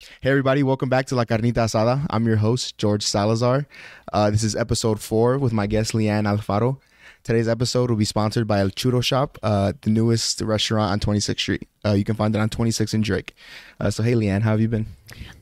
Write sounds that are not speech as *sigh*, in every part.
Hey, everybody, welcome back to La Carnita Asada. I'm your host, George Salazar. Uh, this is episode four with my guest, Lyanne Alfaro. Today's episode will be sponsored by El Churro Shop, uh, the newest restaurant on 26th Street. Uh, you can find it on 26th and Drake. Uh, so, hey, Lyanne, how have you been?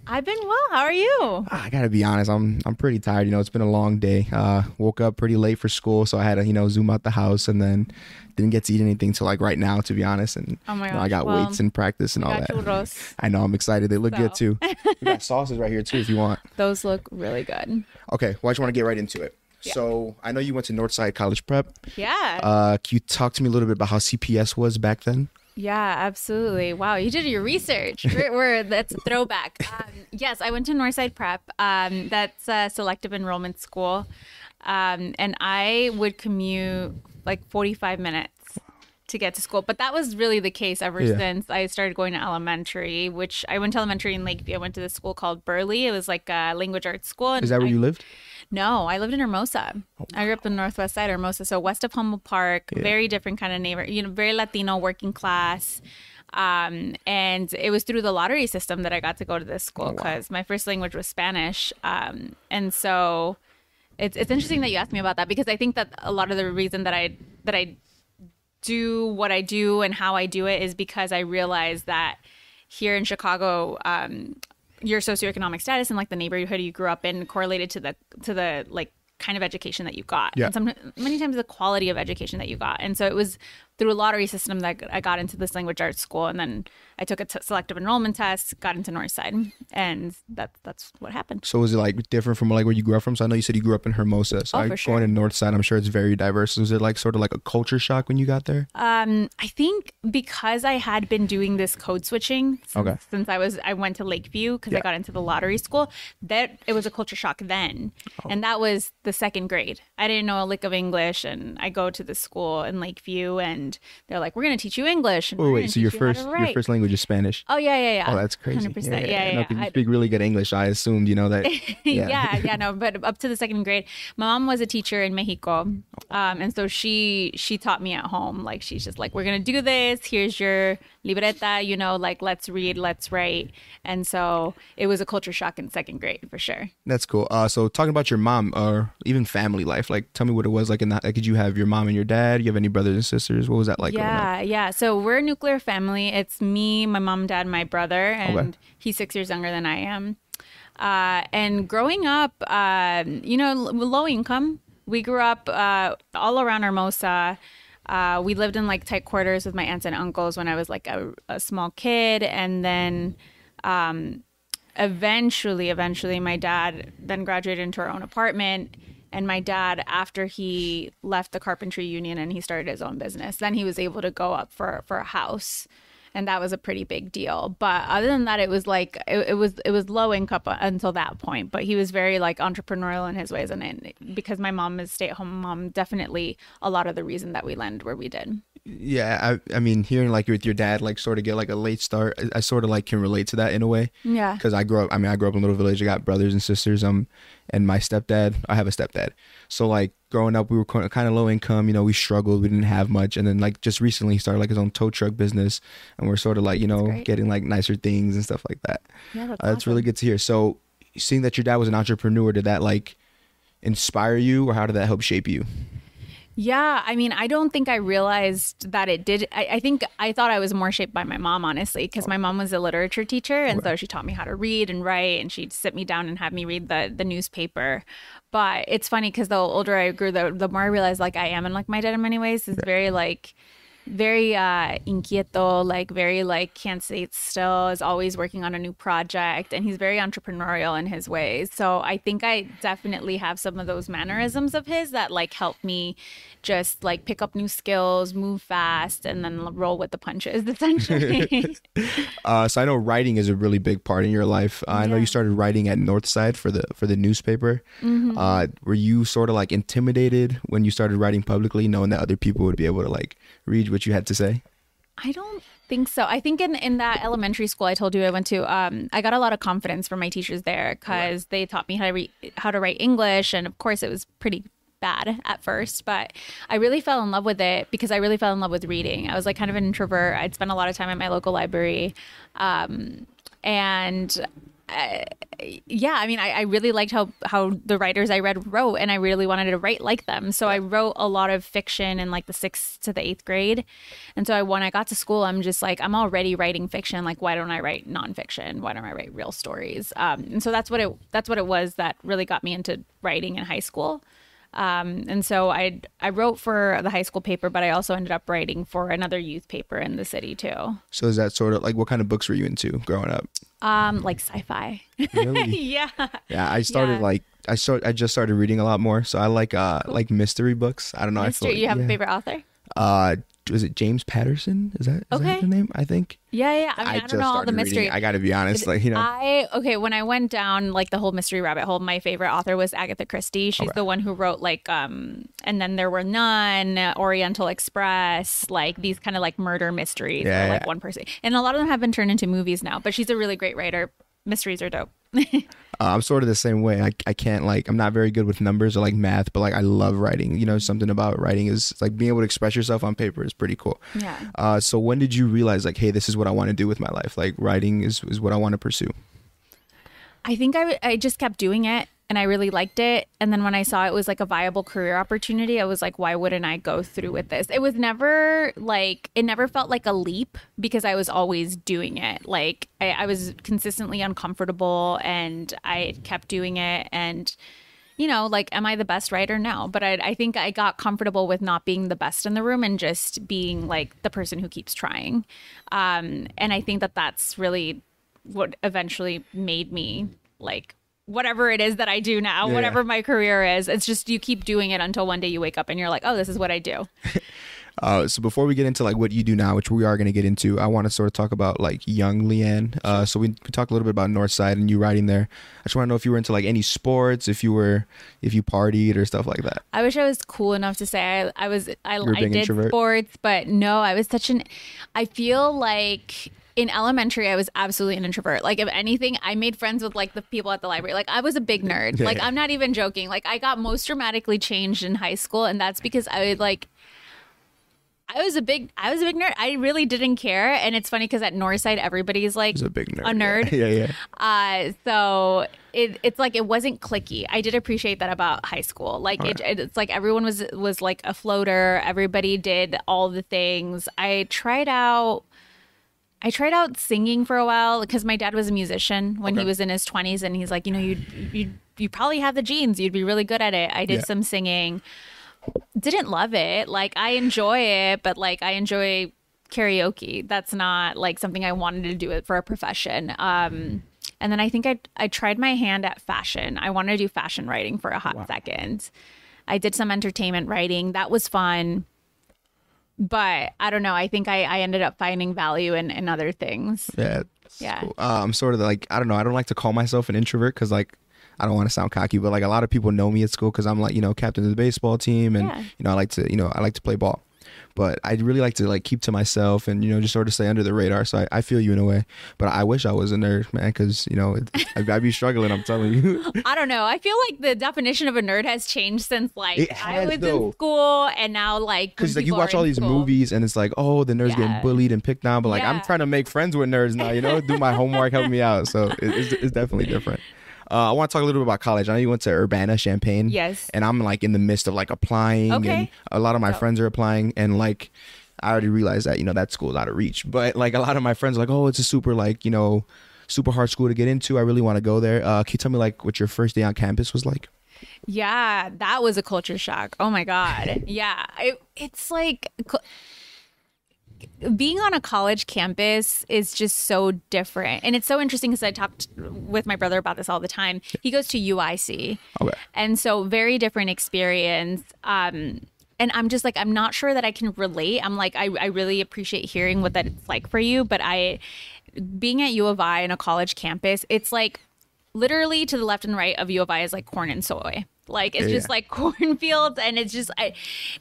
I've been well. How are you? Ah, I gotta be honest, I'm I'm pretty tired. You know, it's been a long day. Uh, woke up pretty late for school, so I had to you know zoom out the house, and then didn't get to eat anything till like right now, to be honest. And Oh my you know, I got well, weights and practice and all that. churros. *laughs* I know, I'm excited. They look good too. *laughs* we got sauces right here too, if you want. Those look really good. Okay, well, I just want to get right into it. Yeah. So I know you went to Northside College Prep. Yeah. Uh, can you talk to me a little bit about how CPS was back then? yeah, absolutely. Wow, you did your research. *laughs* We're, we're- that's a throwback. Um, yes, I went to Northside Prep. Um, that's a selective enrollment school. Um, and I would commute like 45 minutes to get to school. But that was really the case ever Yeah. since I started going to elementary, which I went to elementary in Lakeview. I went to this school called Burley. It was like a language arts school. And Is that where I- you lived? No, I lived in Hermosa. I grew up in the northwest side of Hermosa, so west of Humboldt Park. Very different kind of neighbor, you know, very Latino, working class. Um, and it was through the lottery system that I got to go to this school because my first language was Spanish. Um, and so it's it's interesting that you asked me about that because I think that a lot of the reason that I that I do what I do and how I do it is because I realize that here in Chicago, um, your socioeconomic status and like the neighborhood you grew up in correlated to the to the like kind of education that you got. Yeah. And some many times the quality of education that you got. And so it was through a lottery system that I got into this language arts school, and then I took a t- selective enrollment test, got into Northside, and that that's what happened. So was it like different from like where you grew up from? So I know you said you grew up in Hermosa. So Oh, I, for sure. going to Northside, I'm sure it's very diverse. Was it like sort of like a culture shock when you got there? Um, I think because I had been doing this code switching since, Okay. since I was I went to Lakeview because Yeah. I got into the lottery school. That it was a culture shock then, Oh. and that was the second grade. I didn't know a lick of English, and I go to the school in Lakeview, and they're like, "We're gonna teach you English." And Oh wait, so your teach you first your first language is Spanish. Oh yeah, yeah, yeah. Oh, that's crazy. Hundred percent. Yeah, No, yeah. 'cause you speak really good English. I assumed, you know that. *laughs* yeah. Yeah. yeah, no, but up to the second grade, my mom was a teacher in Mexico, um, and so she she taught me at home. Like she's just like, we're gonna do this. Here's your libreta. You know, like let's read, let's write. And so it was a culture shock in second grade for sure. That's cool. Uh, so talking about your mom or even family life, like tell me what it was like in that. Like, did you have your mom and your dad? You have any brothers and sisters? What was that like? yeah, yeah. So we're a nuclear family. It's me, my mom, dad, my brother, and Okay. he's six years younger than I am. Uh, and growing up, uh, you know, low income. We grew up uh, all around Hermosa. Uh, we lived in like tight quarters with my aunts and uncles when I was like a, a small kid, and then um, eventually, eventually, my dad then graduated into our own apartment. And my dad, after he left the carpentry union and he started his own business, then he was able to go up for for a house, and that was a pretty big deal. But other than that, it was like it, it was it was low income until that point. But he was very like entrepreneurial in his ways, and it, because my mom is stay at home mom, definitely a lot of the reason that we landed where we did. Yeah, I, I mean, hearing like with your dad, like sort of get like a late start, I, I sort of like can relate to that in a way. Yeah. Because I grew up, I mean, I grew up in a little village. I got brothers and sisters. Um, and my stepdad, I have a stepdad. So like growing up, we were kind of low income. You know, we struggled. We didn't have much. And then like just recently, he started like his own tow truck business, and we're sort of like you know getting like nicer things and stuff like that. Yeah, that's Uh, that's really good to hear. So seeing that your dad was an entrepreneur, did that like inspire you, or how did that help shape you? Yeah, I mean, I don't think I realized that it did. I, I think I thought I was more shaped by my mom, honestly, because my mom was a literature teacher, and so she taught me how to read and write, and she'd sit me down and have me read the the newspaper. But it's funny because the older I grew, the the more I realized like I am and like my dad in many ways is very like very uh inquieto like very like can't sit still is always working on a new project and he's very entrepreneurial in his ways so i think i definitely have some of those mannerisms of his that like help me just like pick up new skills move fast and then roll with the punches *laughs* essentially *laughs* Uh, so I know writing is a really big part in your life. Uh, I know you started writing at Northside for the for the newspaper. Mm-hmm. Uh, were you sort of like intimidated when you started writing publicly, knowing that other people would be able to like read what you had to say? I don't think so. I think in, in that elementary school I told you I went to, um, I got a lot of confidence from my teachers there because they taught me how to read, how to write English, and of course it was pretty bad at first, but I really fell in love with it because I really fell in love with reading. I was like kind of an introvert. I'd spend a lot of time at my local library. Um, and uh, yeah, I mean, I, I really liked how how the writers I read wrote, and I really wanted to write like them. So I wrote a lot of fiction in like the sixth to the eighth grade, and so I, when I got to school, I'm just like, I'm already writing fiction. Like, why don't I write nonfiction? Why don't I write real stories? Um, and so that's what it that's what it was that really got me into writing in high school. Um, and so I I wrote for the high school paper, but I also ended up writing for another youth paper in the city too. So is that sort of like what kind of books were you into growing up? Um, like sci-fi. Really? *laughs* yeah. Yeah, I started Yeah. like I start I just started reading a lot more. So I like uh like mystery books. I don't know. I Mystery. feel like, you have yeah. a favorite author? Uh, was it James Patterson? Is that is Okay. that the name? I think. Yeah, yeah. I mean, I, just don't know all the mystery. reading. I got to be honest, like you know. I okay. When I went down like the whole mystery rabbit hole, my favorite author was Agatha Christie. She's Okay. the one who wrote like um, and then there were none, Oriental Express, like these kind of like murder mysteries. Yeah, like yeah. one person, and a lot of them have been turned into movies now. But she's a really great writer. Mysteries are dope. *laughs* Uh, I'm sort of the same way. I, I can't like I'm not very good with numbers or like math, but like I love writing. You know, something about writing is like being able to express yourself on paper is pretty cool. Yeah. Uh, so when did you realize like, hey, this is what I want to do with my life? Like writing is is what I want to pursue. I think I, I just kept doing it and I really liked it. And then when I saw it was like a viable career opportunity, I was like, why wouldn't I go through with this? It was never like, it never felt like a leap because I was always doing it. Like, I, I was consistently uncomfortable and I kept doing it. And, you know, like, am I the best writer? No. But I, I think I got comfortable with not being the best in the room and just being like the person who keeps trying. Um, and I think that that's really what eventually made me like whatever it is that I do now, Yeah. whatever my career is. It's just you keep doing it until one day you wake up and you're like, oh, this is what I do. *laughs* Uh, so before we get into like what you do now, which we are going to get into, I want to sort of talk about like young Lyanne. Uh, so we, we talked a little bit about Northside and you riding there. I just want to know if you were into like any sports, if you were, if you partied or stuff like that. I wish I was cool enough to say I, I was I, I did introvert? sports, but no, I was such an. I feel like in elementary I was absolutely an introvert. Like if anything, I made friends with like the people at the library. Like I was a big nerd. Like. I'm not even joking. Like I got most dramatically changed in high school, and that's because I would like. I was a big I was a big nerd. I really didn't care, and it's funny because at Northside everybody's like He's a big nerd. A nerd. Yeah, *laughs* yeah. yeah. uh, so it, it's like it wasn't clicky. I did appreciate that about high school. Like it, it's like everyone was was like a floater. Everybody did all the things. I tried out. I tried out singing for a while because my dad was a musician when he was in his twenties, and he's like, you know, you you you probably have the genes. You'd be really good at it. I did Yeah. some singing. Didn't love it. Like I enjoy it, but like I enjoy karaoke. That's not like something I wanted to do it for a profession. Um, and then I think I I tried my hand at fashion. I wanted to do fashion writing for a hot second. I did some entertainment writing. That was fun. But I don't know. I think I, I ended up finding value in, in other things. Yeah. Yeah. cool. Uh, I'm sort of like I don't know. I don't like to call myself an introvert because like I don't want to sound cocky, but like a lot of people know me at school because I'm like you know captain of the baseball team and Yeah. you know I like to you know I like to play ball. But I really like to like keep to myself and you know just sort of stay under the radar. So I, I feel you in a way. But I wish I was a nerd, man, because you know *laughs* I'd, I'd be struggling. I'm telling you. *laughs* I don't know. I feel like the definition of a nerd has changed since like It I has, was though. in school and now like Because like you watch all these school- movies and it's like, oh, the nerds Yeah. getting bullied and picked on, but like I'm trying to make friends with nerds now, you know, do my homework, help me out. So it, it's, it's definitely different. *laughs* Uh, I want to talk a little bit about college. I know you went to Urbana, Champaign. Yes. And I'm like in the midst of like applying, and a lot of my Dope. friends are applying, and like I already realized that you know that school's out of reach. But like a lot of my friends are like, oh, it's a super like you know super hard school to get into. I really want to go there. Uh, can you tell me like what your first day on campus was like? Yeah, that was a culture shock. Oh my god. yeah, it, it's like being on a college campus is just so different, and it's so interesting because I talked with my brother about this all the time. He goes to UIC, Okay. and so very different experience. Um, and I'm just like I'm not sure that I can relate. I'm like I, I really appreciate hearing what that it's like for you, but I being at U of I in a college campus, it's like literally to the left and right of U of I is like corn and soy. Like it's Yeah, just like *laughs* cornfields, and it's just I.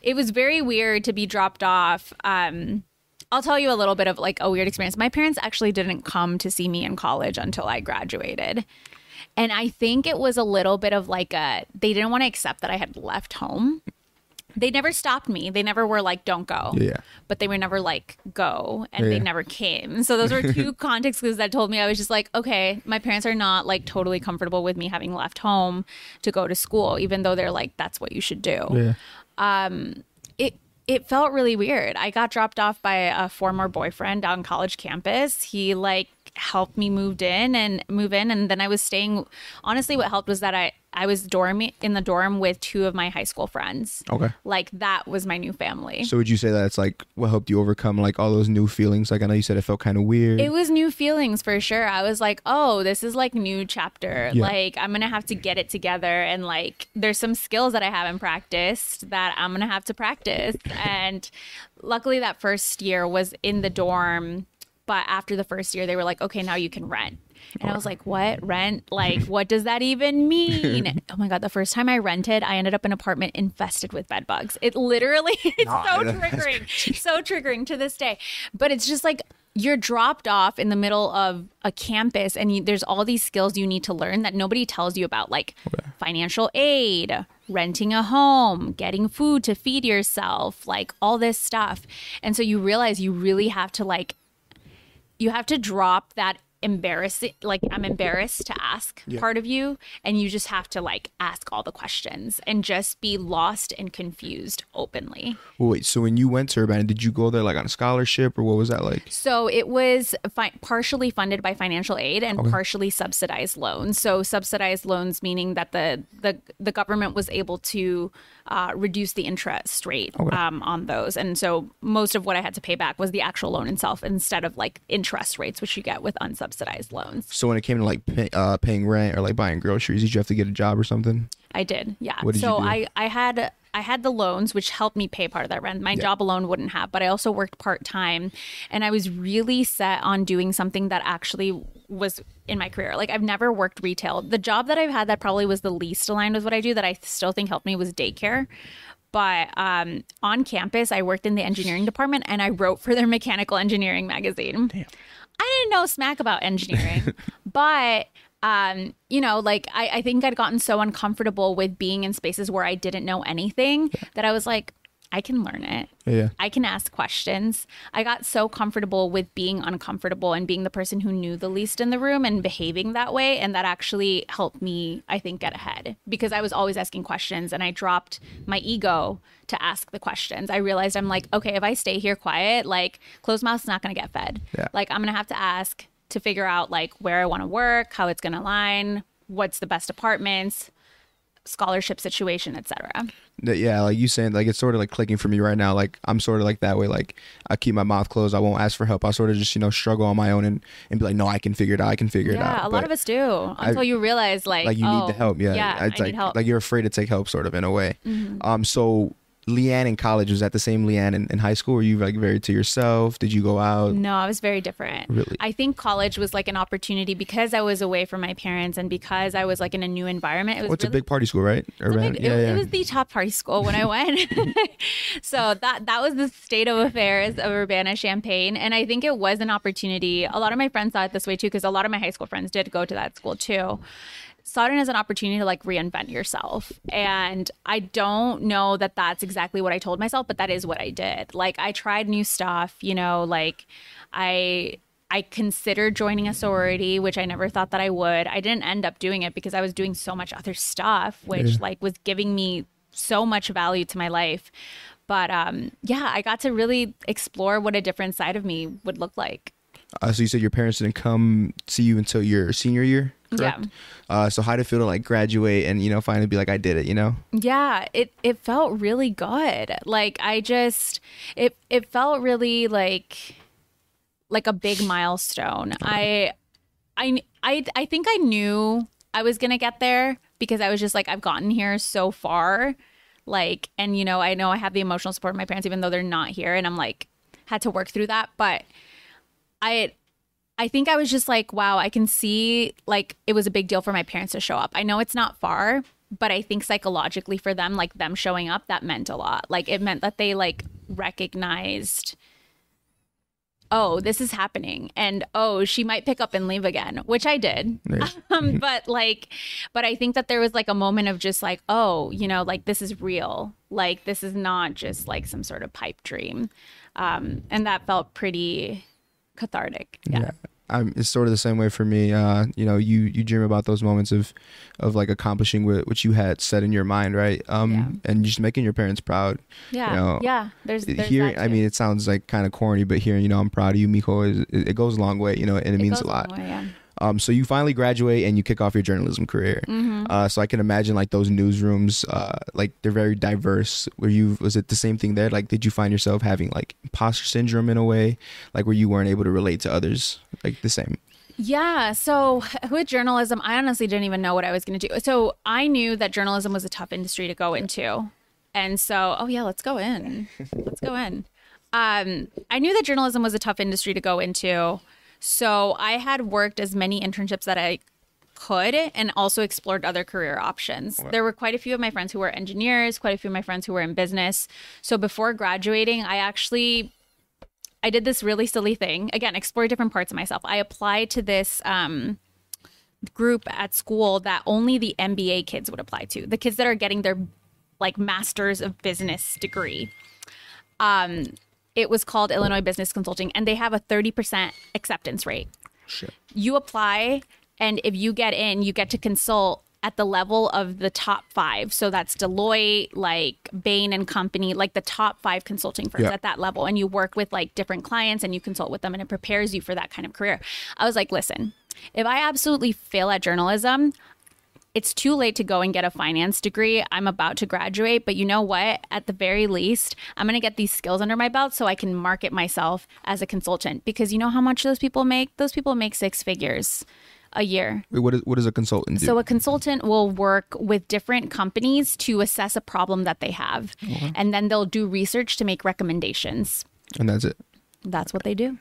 It was very weird to be dropped off. Um, I'll tell you a little bit of like a weird experience. My parents actually didn't come to see me in college until I graduated. And I think it was a little bit of like a they didn't want to accept that I had left home. they never stopped me. They never were like, "Don't go." Yeah. But they were never like, "Go," and they never came. So those were *laughs* two context clues that told me I was just like, okay, my parents are not like totally comfortable with me having left home to go to school, even though they're like, "That's what you should do." Yeah. it it felt really weird. I got dropped off by a former boyfriend on college campus. He like helped me moved in and move in and then I was staying honestly what helped was that I I was dorm in the dorm with two of my high school friends. Okay. Like that was my new family. So would you say that it's like what helped you overcome like all those new feelings? Like I know you said it felt kind of weird. it was new feelings for sure. I was like, "Oh, this is like new chapter. Yeah. Like I'm going to have to get it together and like there's some skills that I haven't practiced that I'm going to have to practice." and luckily that first year was in the dorm, but after the first year they were like, "Okay, now you can rent." And I was like, "What? Rent? *laughs* Like what does that even *laughs* mean?" oh my god, the first time I rented, I ended up in an apartment infested with bed bugs. It literally *laughs* it's Nah, so triggering. so triggering to this day. But it's just like you're dropped off in the middle of a campus and you, there's all these skills you need to learn that nobody tells you about like financial aid renting a home getting food to feed yourself like all this stuff and so you realize you really have to like you have to drop that embarrassing like i'm embarrassed to ask part of you and you just have to like ask all the questions and just be lost and confused openly wait, so when you went to Urbana, did you go there like on a scholarship or what was that like? So it was fi- partially funded by financial aid and partially subsidized loans. So subsidized loans meaning that the the, the government was able to uh, reduce the interest rate um, on those, and so most of what I had to pay back was the actual loan itself instead of like interest rates, which you get with unsubsidized loans. So when it came to like pay, uh, paying rent or like buying groceries, did you have to get a job or something? I did, yeah. What did you so do? I I had I had the loans which helped me pay part of that rent. My job alone wouldn't have, but I also worked part time, and I was really set on doing something that actually was in my career. Like I've never worked retail. The job that I've had that probably was the least aligned with what I do that I still think helped me was daycare. But um, on campus, I worked in the engineering department and I wrote for their mechanical engineering magazine. I didn't know smack about engineering, *laughs* but um, you know, like I, I think I'd gotten so uncomfortable with being in spaces where I didn't know anything that I was like, I can learn it. Yeah. I can ask questions. I got so comfortable with being uncomfortable and being the person who knew the least in the room and behaving that way. And that actually helped me, I think, get ahead because I was always asking questions and I dropped my ego to ask the questions. I realized I'm like, okay, if I stay here quiet, like closed mouth's not going to get fed. Yeah. Like I'm going to have to ask to figure out like where I want to work, how it's going to align, what's the best apartments, scholarship situation, etc. Yeah, like you saying, like it's sort of like clicking for me right now. Like I'm sort of like that way. Like I keep my mouth closed. I won't ask for help. I sort of just you know struggle on my own and, and be like, no, I can figure it out. I can figure it out. Yeah, a lot of us do until you realize like like you oh, need the help. Yeah, yeah, It's I like need help. Mm-hmm. like you're afraid to take help, sort of in a way. Um, so Lyanne in college was that the same Lyanne in, in high school? Were you like very to yourself? Did you go out? No, I was very different. Really? I think college was like an opportunity because I was away from my parents and because I was like in a new environment. It was it's a big party school, right? It's Urbana? big- yeah, it, yeah. it was the top party school when I *laughs* went. *laughs* so that that was the state of affairs of Urbana Champaign. And I think it was an opportunity. A lot of my friends saw it this way too, because a lot of my high school friends did go to that school too. Saw it as an opportunity to like reinvent yourself. And I don't know that that's exactly what I told myself, but that is what I did. Like I tried new stuff, you know, like I I considered joining a sorority, which I never thought that I would. I didn't end up doing it because I was doing so much other stuff, which Yeah. like was giving me so much value to my life. But um, yeah, I got to really explore what a different side of me would look like. Uh, so you said your parents didn't come see you until your senior year, correct? Yeah. Uh, so how did it feel to like graduate and you know finally be like, I did it, you know? Yeah, it it felt really good. Like I just it it felt really like like a big milestone. I I I I think I knew I was going to get there because I was just like I've gotten here so far. Like and you know, I know I have the emotional support of my parents even though they're not here and I'm like had to work through that, but I I think I was just like, wow, I can see like it was a big deal for my parents to show up. I know it's not far, but I think psychologically for them, like them showing up, that meant a lot. Like it meant that they like recognized oh, this is happening. And oh, she might pick up and leave again, which I did. *laughs* Um, but like, but I think that there was like a moment of just like, oh, you know, like this is real. Like this is not just like some sort of pipe dream. Um, and that felt pretty cathartic. Yeah. I'm, it's sort of the same way for me. Uh, you know, you you dream about those moments of of like accomplishing what, what you had set in your mind, right? Um, Yeah. and just making your parents proud. Yeah. You know, yeah. There's, there's Here, I mean, it sounds like kind of corny, but hearing, you know, I'm proud of you, Mijo, is it, goes a long way, you know, and it, It means a lot. long way, yeah. Um, so you finally graduate and you kick off your journalism career. Mm-hmm. Uh, so I can imagine like those newsrooms, uh, like they're very diverse. Were you was it the same thing there? Like, did you find yourself having like imposter syndrome in a way, like where you weren't able to relate to others, like the same? Yeah. So *laughs* with journalism, I honestly didn't even know what I was going to do. So I knew that journalism was a tough industry to go into. And so, oh, yeah, let's go in. *laughs* Let's go in. Um, I knew that journalism was a tough industry to go into. So I had worked as many internships that I could and also explored other career options. There were quite a few of my friends who were engineers, quite a few of my friends who were in business. So before graduating, I actually I did this really silly thing. Again, explore different parts of myself. I applied to this um, group at school that only the MBA kids would apply to. The kids that are getting their like masters of business degree. Um, it was called Illinois Business Consulting, and they have a thirty percent acceptance rate. Shit. You apply, and if you get in, you get to consult at the level of the top five. So that's Deloitte, like Bain and Company, like the top five consulting firms Yeah. at that level. And you work with like different clients and you consult with them and it prepares you for that kind of career. I was like, listen, if I absolutely fail at journalism, it's too late to go and get a finance degree. I'm about to graduate, but you know what? At the very least, I'm going to get these skills under my belt so I can market myself as a consultant because you know how much those people make? Those people make six figures a year. Wait, what is what does a consultant do? So a consultant will work with different companies to assess a problem that they have. And then they'll do research to make recommendations. and that's it. That's what they do.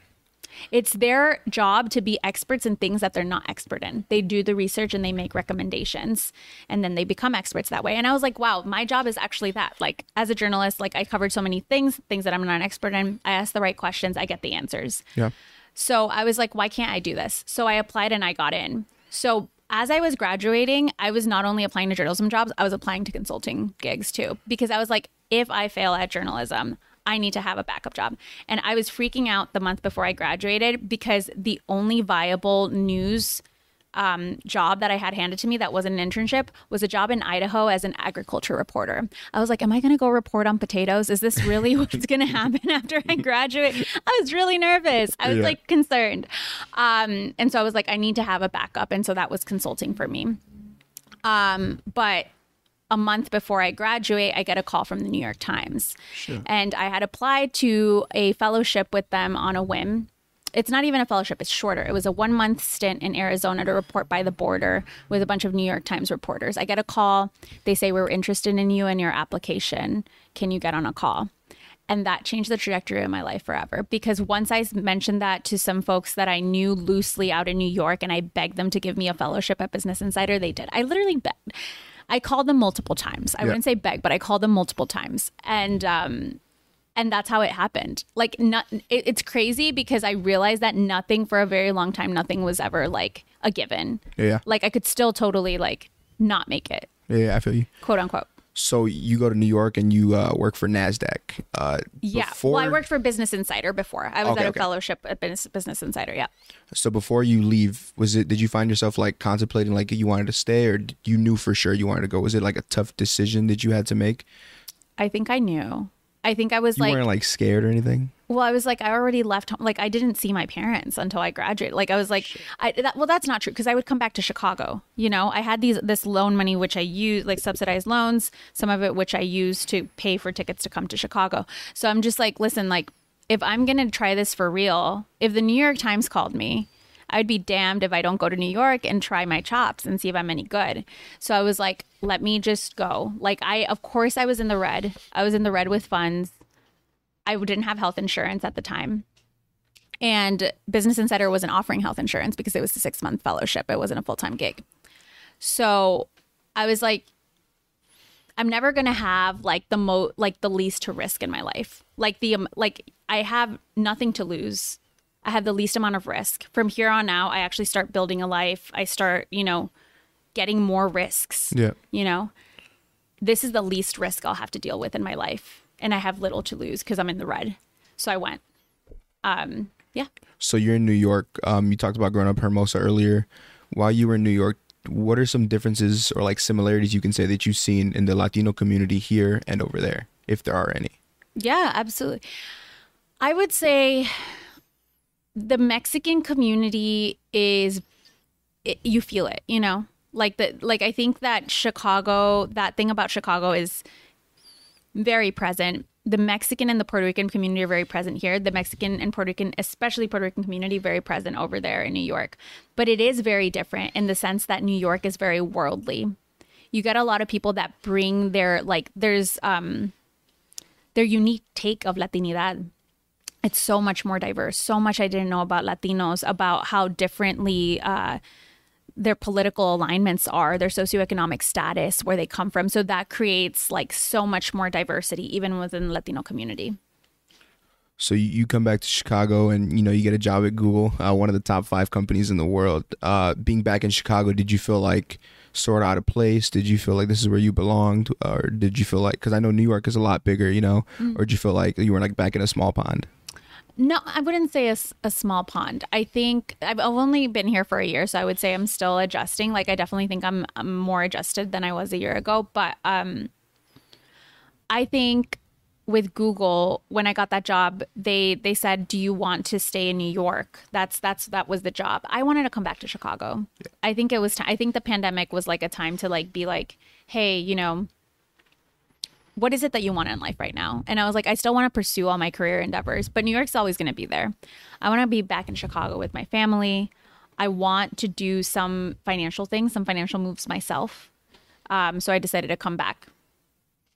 It's their job to be experts in things that they're not expert in. They do the research and they make recommendations and then they become experts that way. And I was like, wow, my job is actually that. Like as a journalist, like I covered so many things, things that I'm not an expert in. I ask the right questions, I get the answers. Yeah. So I was like, why can't I do this? So I applied and I got in. So as I was graduating, I was not only applying to journalism jobs, I was applying to consulting gigs too, because I was like, if I fail at journalism, I need to have a backup job. And I was freaking out the month before I graduated because the only viable news um, job that I had handed to me that wasn't an internship was a job in Idaho as an agriculture reporter. I was like, Am I going to go report on potatoes? Is this really *laughs* what's going to happen after I graduate? I was really nervous. I was Yeah. like concerned. Um, and so I was like, I need to have a backup. And so that was consulting for me. Um, but a month before I graduate, I get a call from the New York Times. And I had applied to a fellowship with them on a whim. It's not even a fellowship, it's shorter. It was a one month stint in Arizona to report by the border with a bunch of New York Times reporters. I get a call. They say, We're interested in you and your application. Can you get on a call? And that changed the trajectory of my life forever because once I mentioned that to some folks that I knew loosely out in New York and I begged them to give me a fellowship at Business Insider, they did. I literally begged. I called them multiple times. I Yeah. wouldn't say beg, but I called them multiple times. And um and that's how it happened. Like not it, it's crazy because I realized that nothing for a very long time nothing was ever like a given. Yeah. Like I could still totally like not make it, Yeah, yeah, I feel you. quote unquote. So you go to New York and you uh, work for Nasdaq. Uh, Yeah. Before, Well, I worked for Business Insider before. I was Okay, at a okay. fellowship at Business, Business Insider. Yeah. So before you leave, was it? Did you find yourself like contemplating like you wanted to stay, or you knew for sure you wanted to go? Was it like a tough decision that you had to make? I think I knew. I think I was You like, weren't like scared or anything. Well, I was like, I already left home. Like, I didn't see my parents until I graduated. Like, I was like, I, that, well, that's not true because I would come back to Chicago. You know, I had these this loan money which I use, like subsidized loans, some of it which I used to pay for tickets to come to Chicago. So I'm just like, listen, like, if I'm gonna try this for real, if the New York Times called me, I'd be damned if I don't go to New York and try my chops and see if I'm any good. So I was like, let me just go. Like I of course I was in the red. I was in the red with funds. I didn't have health insurance at the time. And Business Insider wasn't offering health insurance because it was a 6-month fellowship. It wasn't a full-time gig. So I was like I'm never going to have like the mo like the least to risk in my life. Like the um, like I have nothing to lose I have the least amount of risk. From here on out, I actually start building a life. I start, you know, getting more risks. Yeah. You know, this is the least risk I'll have to deal with in my life. And I have little to lose because I'm in the red. So I went. Um, yeah. So you're in New York. Um, you talked about growing up Hermosa earlier. While you were in New York, what are some differences or like similarities you can say that you've seen in the Latino community here and over there, if there are any? Yeah, absolutely. I would say the Mexican community is it, you feel it, you know? Like the like I think that Chicago, that thing about Chicago is very present. The Mexican and the Puerto Rican community are very present here. The Mexican and Puerto Rican, especially Puerto Rican community, very present over there in New York. But it is very different in the sense that New York is very worldly. You get a lot of people that bring their like there's um their unique take of Latinidad. It's so much more diverse. So much I didn't know about Latinos, about how differently uh, their political alignments are, their socioeconomic status, where they come from. So that creates like so much more diversity, even within the Latino community. So you, you come back to Chicago and you know you get a job at Google, uh, one of the top five companies in the world. Uh, being back in Chicago, did you feel like sort of out of place? Did you feel like this is where you belonged, or did you feel like because I know New York is a lot bigger, you know, Mm. or did you feel like you were like back in a small pond? No, I wouldn't say a small pond. I think I've I've only been here for a year, so I would say I'm still adjusting. Like I definitely think I'm, I'm more adjusted than I was a year ago. But um, I think with Google, when I got that job, they they said, "Do you want to stay in New York?" That's that's that was the job. I wanted to come back to Chicago. I think it was. T- I think the pandemic was like a time to like be like, "Hey, you know." What is it that you want in life right now? And I was like, I still want to pursue all my career endeavors, but New York's always going to be there. I want to be back in Chicago with my family. I want to do some financial things, some financial moves myself. Um, so I decided to come back.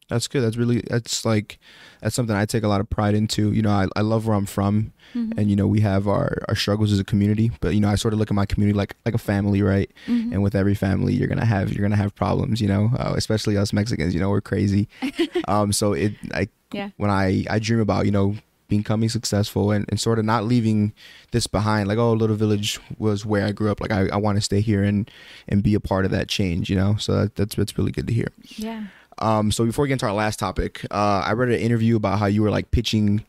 That's good. That's really that's like that's something I take a lot of pride into. You know, I, I love where I'm from, and you know we have our our struggles as a community. But you know, I sort of look at my community like like a family, right? And with every family, you're gonna have you're gonna have problems. You know, uh, especially us Mexicans. You know, we're crazy. *laughs* um, so it like Yeah. when I I dream about you know becoming successful and, and sort of not leaving this behind like oh little village was where i grew up like i, I want to stay here and and be a part of that change you know so that, that's that's really good to hear Yeah. Um, so before we get into our last topic, uh, I read an interview about how you were like pitching,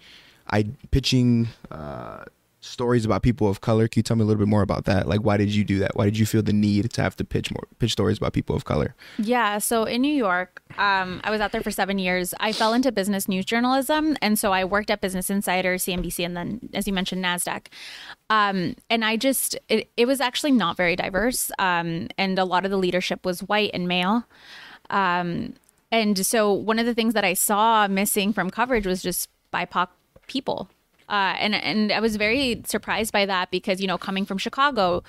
I pitching uh, stories about people of color. Can you tell me a little bit more about that? Like, why did you do that? Why did you feel the need to have to pitch more pitch stories about people of color? Yeah. So in New York, um, I was out there for seven years. I fell into business news journalism. And so I worked at Business Insider, CNBC, and then, as you mentioned, NASDAQ. Um, and I just, it, it was actually not very diverse. Um, and a lot of the leadership was white and male. Um, and so one of the things that I saw missing from coverage was just BIPOC people. Uh, and and I was very surprised by that because you know coming from Chicago,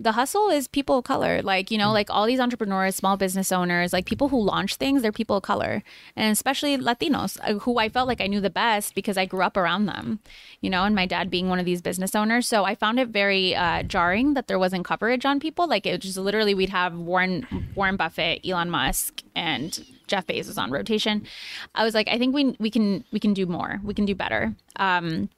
the hustle is people of color. Like you know, like all these entrepreneurs, small business owners, like people who launch things, they're people of color, and especially Latinos, uh, who I felt like I knew the best because I grew up around them. You know, and my dad being one of these business owners, so I found it very uh, jarring that there wasn't coverage on people. Like it just literally we'd have Warren Warren Buffett, Elon Musk, and Jeff Bezos on rotation. I was like, I think we we can we can do more. We can do better. Um,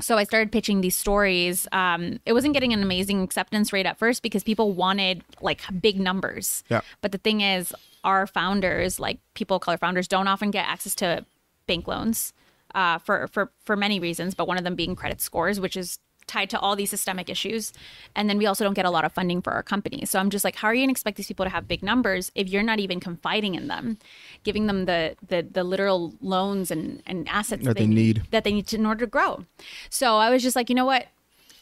so I started pitching these stories. Um, it wasn't getting an amazing acceptance rate at first because people wanted like big numbers. Yeah. But the thing is, our founders, like people of color founders, don't often get access to bank loans uh, for for for many reasons. But one of them being credit scores, which is tied to all these systemic issues. And then we also don't get a lot of funding for our company. So I'm just like, how are you going to expect these people to have big numbers if you're not even confiding in them, giving them the the, the literal loans and, and assets That they need. that they need to, in order to grow. So I was just like, you know what?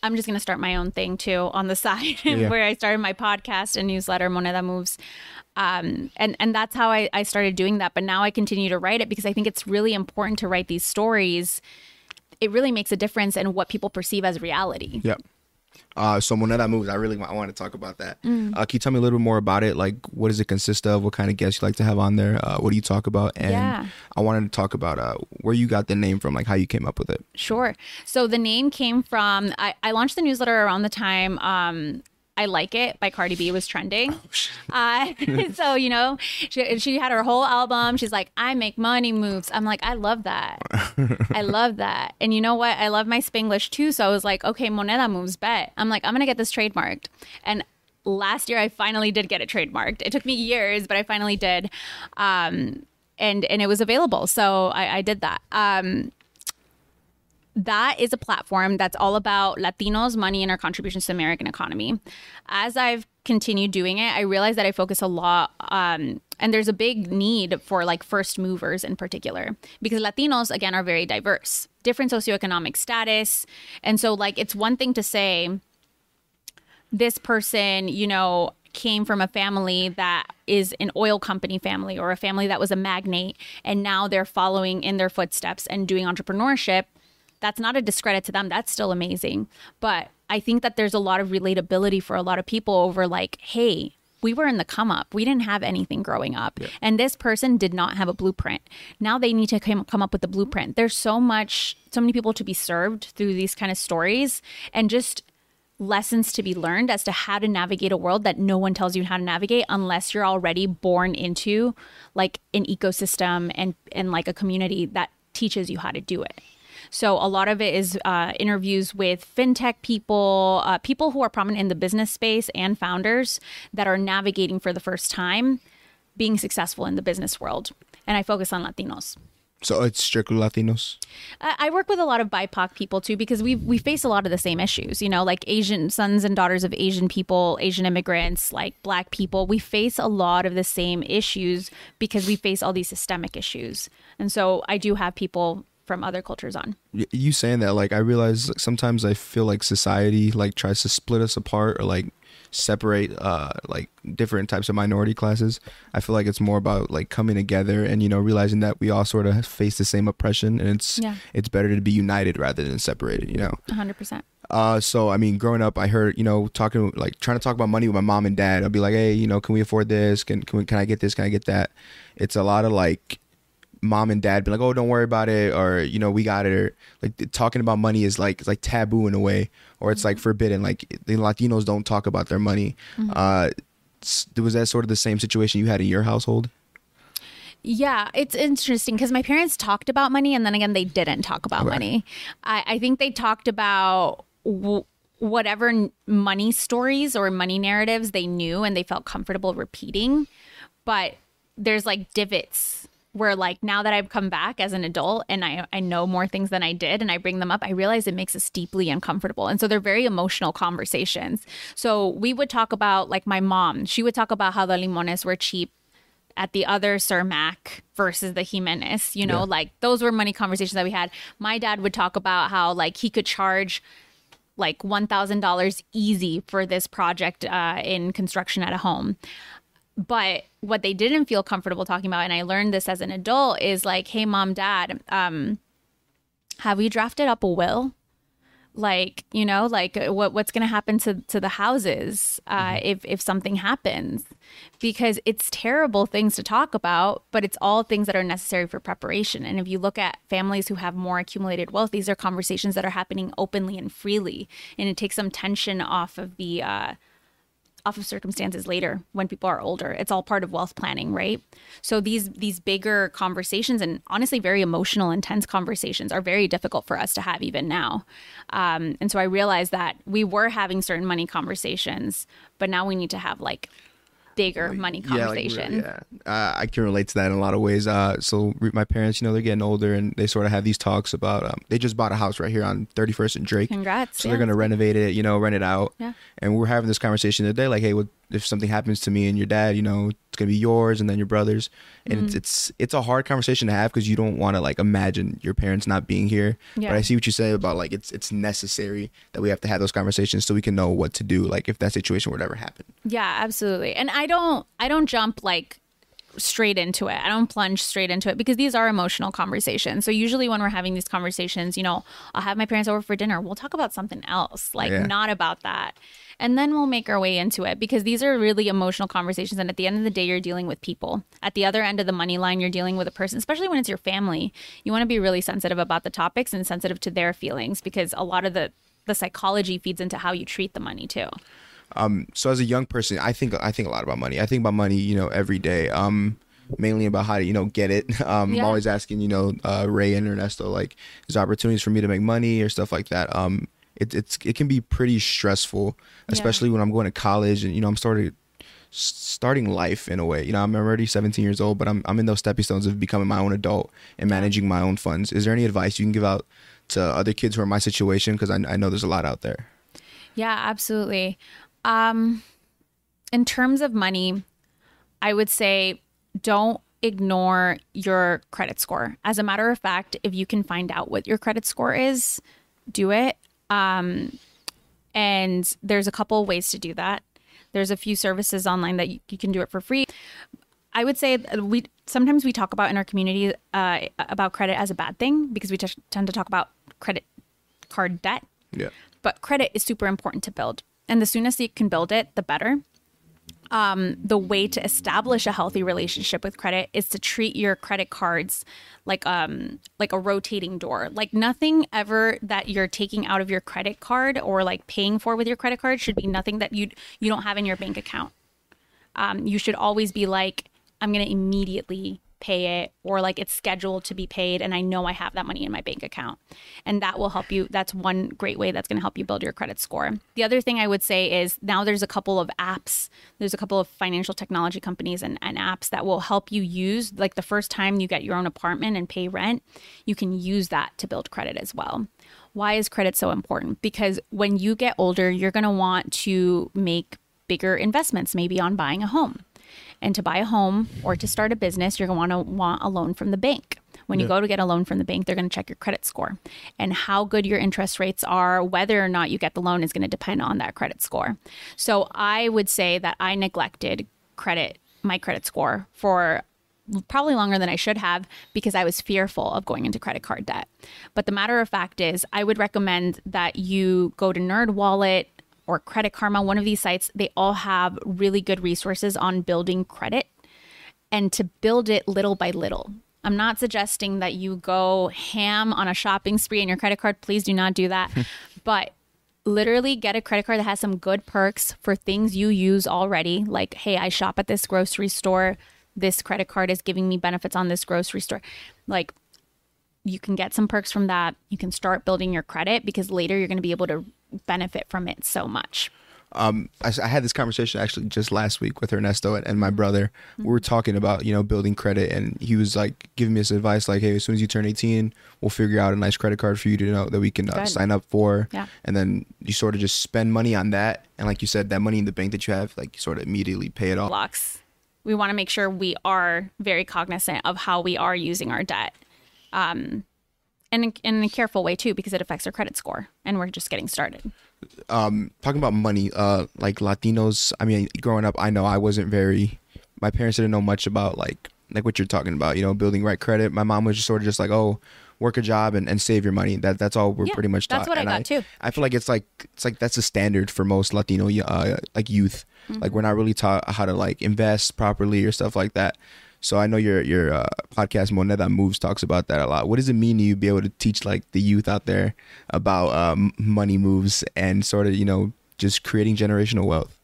I'm just going to start my own thing too on the *laughs* side Yeah. where I started my podcast and newsletter, Moneda Moves. Um, and, and that's how I, I started doing that. But now I continue to write it because I think it's really important to write these stories. It really makes a difference in what people perceive as reality. Yep. Uh, so Moneda moves. I really want, I want to talk about that. Mm. Uh, can you tell me a little bit more about it? Like, what does it consist of? What kind of guests you like to have on there? Uh, what do you talk about? And Yeah. I wanted to talk about uh, where you got the name from, like how you came up with it. Sure. So the name came from I, I launched the newsletter around the time um, I Like It by Cardi B was trending. *laughs* Uh, so, you know, she, she had her whole album. She's like, I make money moves. I'm like, I love that. I *laughs* love that. And you know what? I love my Spanglish too. So I was like, okay, Moneda moves, bet. I'm like, I'm going to get this trademarked. And last year I finally did get it trademarked. It took me years, but I finally did. Um, and, and it was available. So I, I did that. Um, that is a platform that's all about Latinos, money, and our contributions to the American economy. As I've continued doing it, I realized that I focus a lot, um, and there's a big need for like first movers in particular, because Latinos, again, are very diverse, different socioeconomic status. And so, like, it's one thing to say, this person, you know, came from a family that is an oil company family or a family that was a magnate, and now they're following in their footsteps and doing entrepreneurship that's not a discredit to them. That's still amazing. But I think that there's a lot of relatability for a lot of people over like, hey, we were in the come up. We didn't have anything growing up. Yeah. And this person did not have a blueprint. Now they need to come, come up with a blueprint. There's so much, so many people to be served through these kind of stories and just lessons to be learned as to how to navigate a world that no one tells you how to navigate unless you're already born into like an ecosystem and and like a community that teaches you how to do it. So a lot of it is uh, interviews with fintech people, uh, people who are prominent in the business space, and founders that are navigating for the first time being successful in the business world. And I focus on Latinos. So it's strictly Latinos. I work with a lot of BIPOC people too because we we face a lot of the same issues. You know, like Asian sons and daughters of Asian people, Asian immigrants, like Black people. We face a lot of the same issues because we face all these systemic issues. And so I do have people from other cultures on. You saying that, like, I realize sometimes I feel like society like tries to split us apart or like separate uh like different types of minority classes. I feel like it's more about like coming together and you know realizing that we all sort of face the same oppression and it's yeah. it's better to be united rather than separated. You know. hundred percent. Uh, so I mean, growing up, I heard you know talking like trying to talk about money with my mom and dad. I'll be like, hey, you know, can we afford this? Can can, we, can I get this? Can I get that? It's a lot of like mom and dad be like, "Oh, don't worry about it," or you know, "We got it," or like talking about money is like it's like taboo in a way, or it's mm-hmm. like forbidden. Like the Latinos don't talk about their money. Mm-hmm. Uh, was that sort of the same situation you had in your household? Yeah, it's interesting because my parents talked about money, and then again, they didn't talk about right. money. I, I, think they talked about. W- whatever money stories or money narratives they knew and they felt comfortable repeating but there's like divots where like now that I've come back as an adult and I, I know more things than I did and I bring them up, I realize it makes us deeply uncomfortable. And so they're very emotional conversations. So we would talk about like my mom, she would talk about how the limones were cheap at the other Cermak versus the Jimenez, you know, yeah. like those were money conversations that we had. My dad would talk about how like he could charge like $1,000 easy for this project uh, in construction at a home. But what they didn't feel comfortable talking about, and I learned this as an adult, is like, hey, mom, dad, um, have we drafted up a will? Like, you know, like what what's going to happen to to the houses uh, mm-hmm. if if something happens? Because it's terrible things to talk about, but it's all things that are necessary for preparation. And if you look at families who have more accumulated wealth, these are conversations that are happening openly and freely, and it takes some tension off of the. Uh, off of circumstances later when people are older. It's all part of wealth planning, right? So these these bigger conversations and honestly very emotional, intense conversations are very difficult for us to have even now. Um, and so I realized that we were having certain money conversations, but now we need to have like bigger money conversation. Yeah, like, yeah. Uh, I can relate to that in a lot of ways. Uh, so my parents, you know, they're getting older and they sort of have these talks about. Um, they just bought a house right here on 31st and Drake. Congrats! So yeah. they're gonna renovate it, you know, rent it out. Yeah. And we're having this conversation today, like, hey, what if something happens to me and your dad, you know, it's gonna be yours and then your brothers, and mm-hmm. it's it's it's a hard conversation to have because you don't want to like imagine your parents not being here. Yeah. But I see what you say about like it's it's necessary that we have to have those conversations so we can know what to do, like if that situation would ever happen. Yeah, absolutely. And I don't I don't jump like straight into it. I don't plunge straight into it because these are emotional conversations. So usually when we're having these conversations, you know, I'll have my parents over for dinner. We'll talk about something else, like yeah. not about that. And then we'll make our way into it because these are really emotional conversations and at the end of the day you're dealing with people. At the other end of the money line you're dealing with a person, especially when it's your family. You want to be really sensitive about the topics and sensitive to their feelings because a lot of the the psychology feeds into how you treat the money too. Um, so as a young person, I think I think a lot about money. I think about money, you know, every day. Um, mainly about how to you know get it. *laughs* Um, I'm always asking you know uh, Ray and Ernesto like, is there opportunities for me to make money or stuff like that. Um, it it's it can be pretty stressful, especially when I'm going to college and you know I'm starting starting life in a way. You know, I'm already 17 years old, but I'm I'm in those stepping stones of becoming my own adult and managing my own funds. Is there any advice you can give out to other kids who are in my situation? Because I, I know there's a lot out there. Yeah, absolutely. Um, in terms of money, I would say don't ignore your credit score. As a matter of fact, if you can find out what your credit score is, do it. Um, and there's a couple ways to do that. There's a few services online that you, you can do it for free. I would say we sometimes we talk about in our community uh, about credit as a bad thing because we tend to talk about credit card debt Yeah. but credit is super important to build and the soonest you can build it the better um, the way to establish a healthy relationship with credit is to treat your credit cards like um like a rotating door. Like nothing ever that you're taking out of your credit card or like paying for with your credit card should be nothing that you you don't have in your bank account. Um, you should always be like i'm to immediately pay it or like it's scheduled to be paid and i know i have that money in my bank account. And that will help you that's one great way that's going to help you build your credit score. The other thing i would say is now there's a couple of apps there's a couple of financial technology companies and, and apps that will help you use like the first time you get your own apartment and pay rent you can use that to build credit as well. Why is credit so important? Because when you get older you're going to want to make bigger investments maybe on buying a home and to buy a home or to start a business, you're going to want to want a loan from the bank. When you go to get a loan from the bank, they're going to check your credit score. And how good your interest rates are, whether or not you get the loan, is going to depend on that credit score. So I would say that I neglected credit, my credit score, for probably longer than I should have because I was fearful of going into credit card debt. But the matter of fact is, I would recommend that you go to NerdWallet or Credit Karma, one of these sites. They all have really good resources on building credit and to build it little by little. I'm not suggesting that you go ham on a shopping spree in your credit card. Please do not do that. *laughs* but literally get a credit card that has some good perks for things you use already. Like, hey, I shop at this grocery store. This credit card is giving me benefits on this grocery store. Like, you can get some perks from that. You can start building your credit because later you're going to be able to benefit from it so much. um, I, I had this conversation actually just last week with Ernesto and, and my brother. We were talking about you know building credit, and he was like giving me this advice like, hey, as soon as you turn 18, we'll figure out a nice credit card for you to know that we can uh, sign up for. Yeah. And then you sort of just spend money on that, and like you said, that money in the bank that you have, like you sort of immediately pay it off. blocks. We want to make sure we are very cognizant of how we are using our debt. Um, and in, in a careful way too, because it affects our credit score, and we're just getting started. um talking about money uh like latinos i mean growing up i know i wasn't very my parents didn't know much about like like what you're talking about you know building right credit my mom was just sort of just like oh work a job and, and save your money that that's all we're Yeah, pretty much taught that's what I And got, too. i feel like it's like it's like that's a standard for most latino uh like youth Mm-hmm. like we're not really taught how to like invest properly or stuff like that so I know your your uh, podcast Moneda Moves talks about that a lot. What does it mean to you be able to teach like the youth out there about um, money moves and sort of you know just creating generational wealth?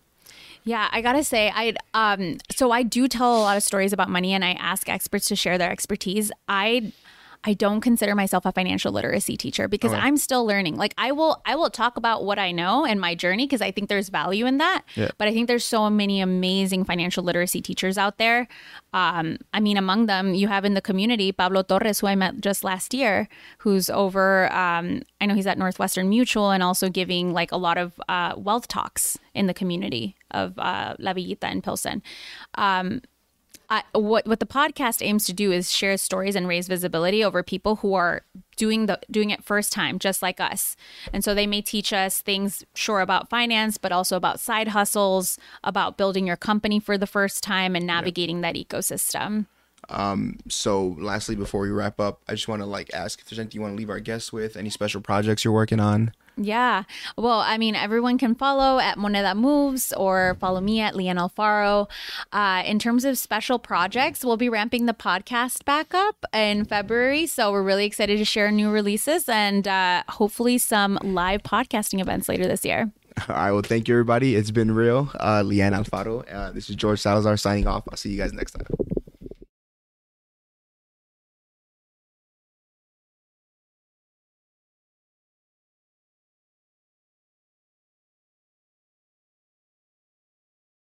Yeah, I gotta say, I um, so I do tell a lot of stories about money, and I ask experts to share their expertise. I I don't consider myself a financial literacy teacher because Okay. I'm still learning. Like I will I will talk about what I know and my journey because I think there's value in that. Yeah. But I think there's so many amazing financial literacy teachers out there. Um, I mean, among them, you have in the community Pablo Torres, who I met just last year, who's over. Um, I know he's at Northwestern Mutual and also giving like a lot of uh, wealth talks in the community of uh, La Villita and Pilsen. Um, I, what what the podcast aims to do is share stories and raise visibility over people who are doing the doing it first time, just like us. And so they may teach us things, sure, about finance, but also about side hustles, about building your company for the first time, and navigating that ecosystem. Um, so lastly, before we wrap up, I just want to like ask if there's anything you want to leave our guests with, any special projects you're working on. Yeah. Well, I mean, everyone can follow at Moneda Moves or follow me at Lyanne Alfaro. Uh, in terms of special projects, we'll be ramping the podcast back up in February. So we're really excited to share new releases and uh, hopefully some live podcasting events later this year. *laughs* All right. Well, thank you, everybody. It's been real. Uh, Lyanne Alfaro. Uh, this is George Salazar signing off. I'll see you guys next time.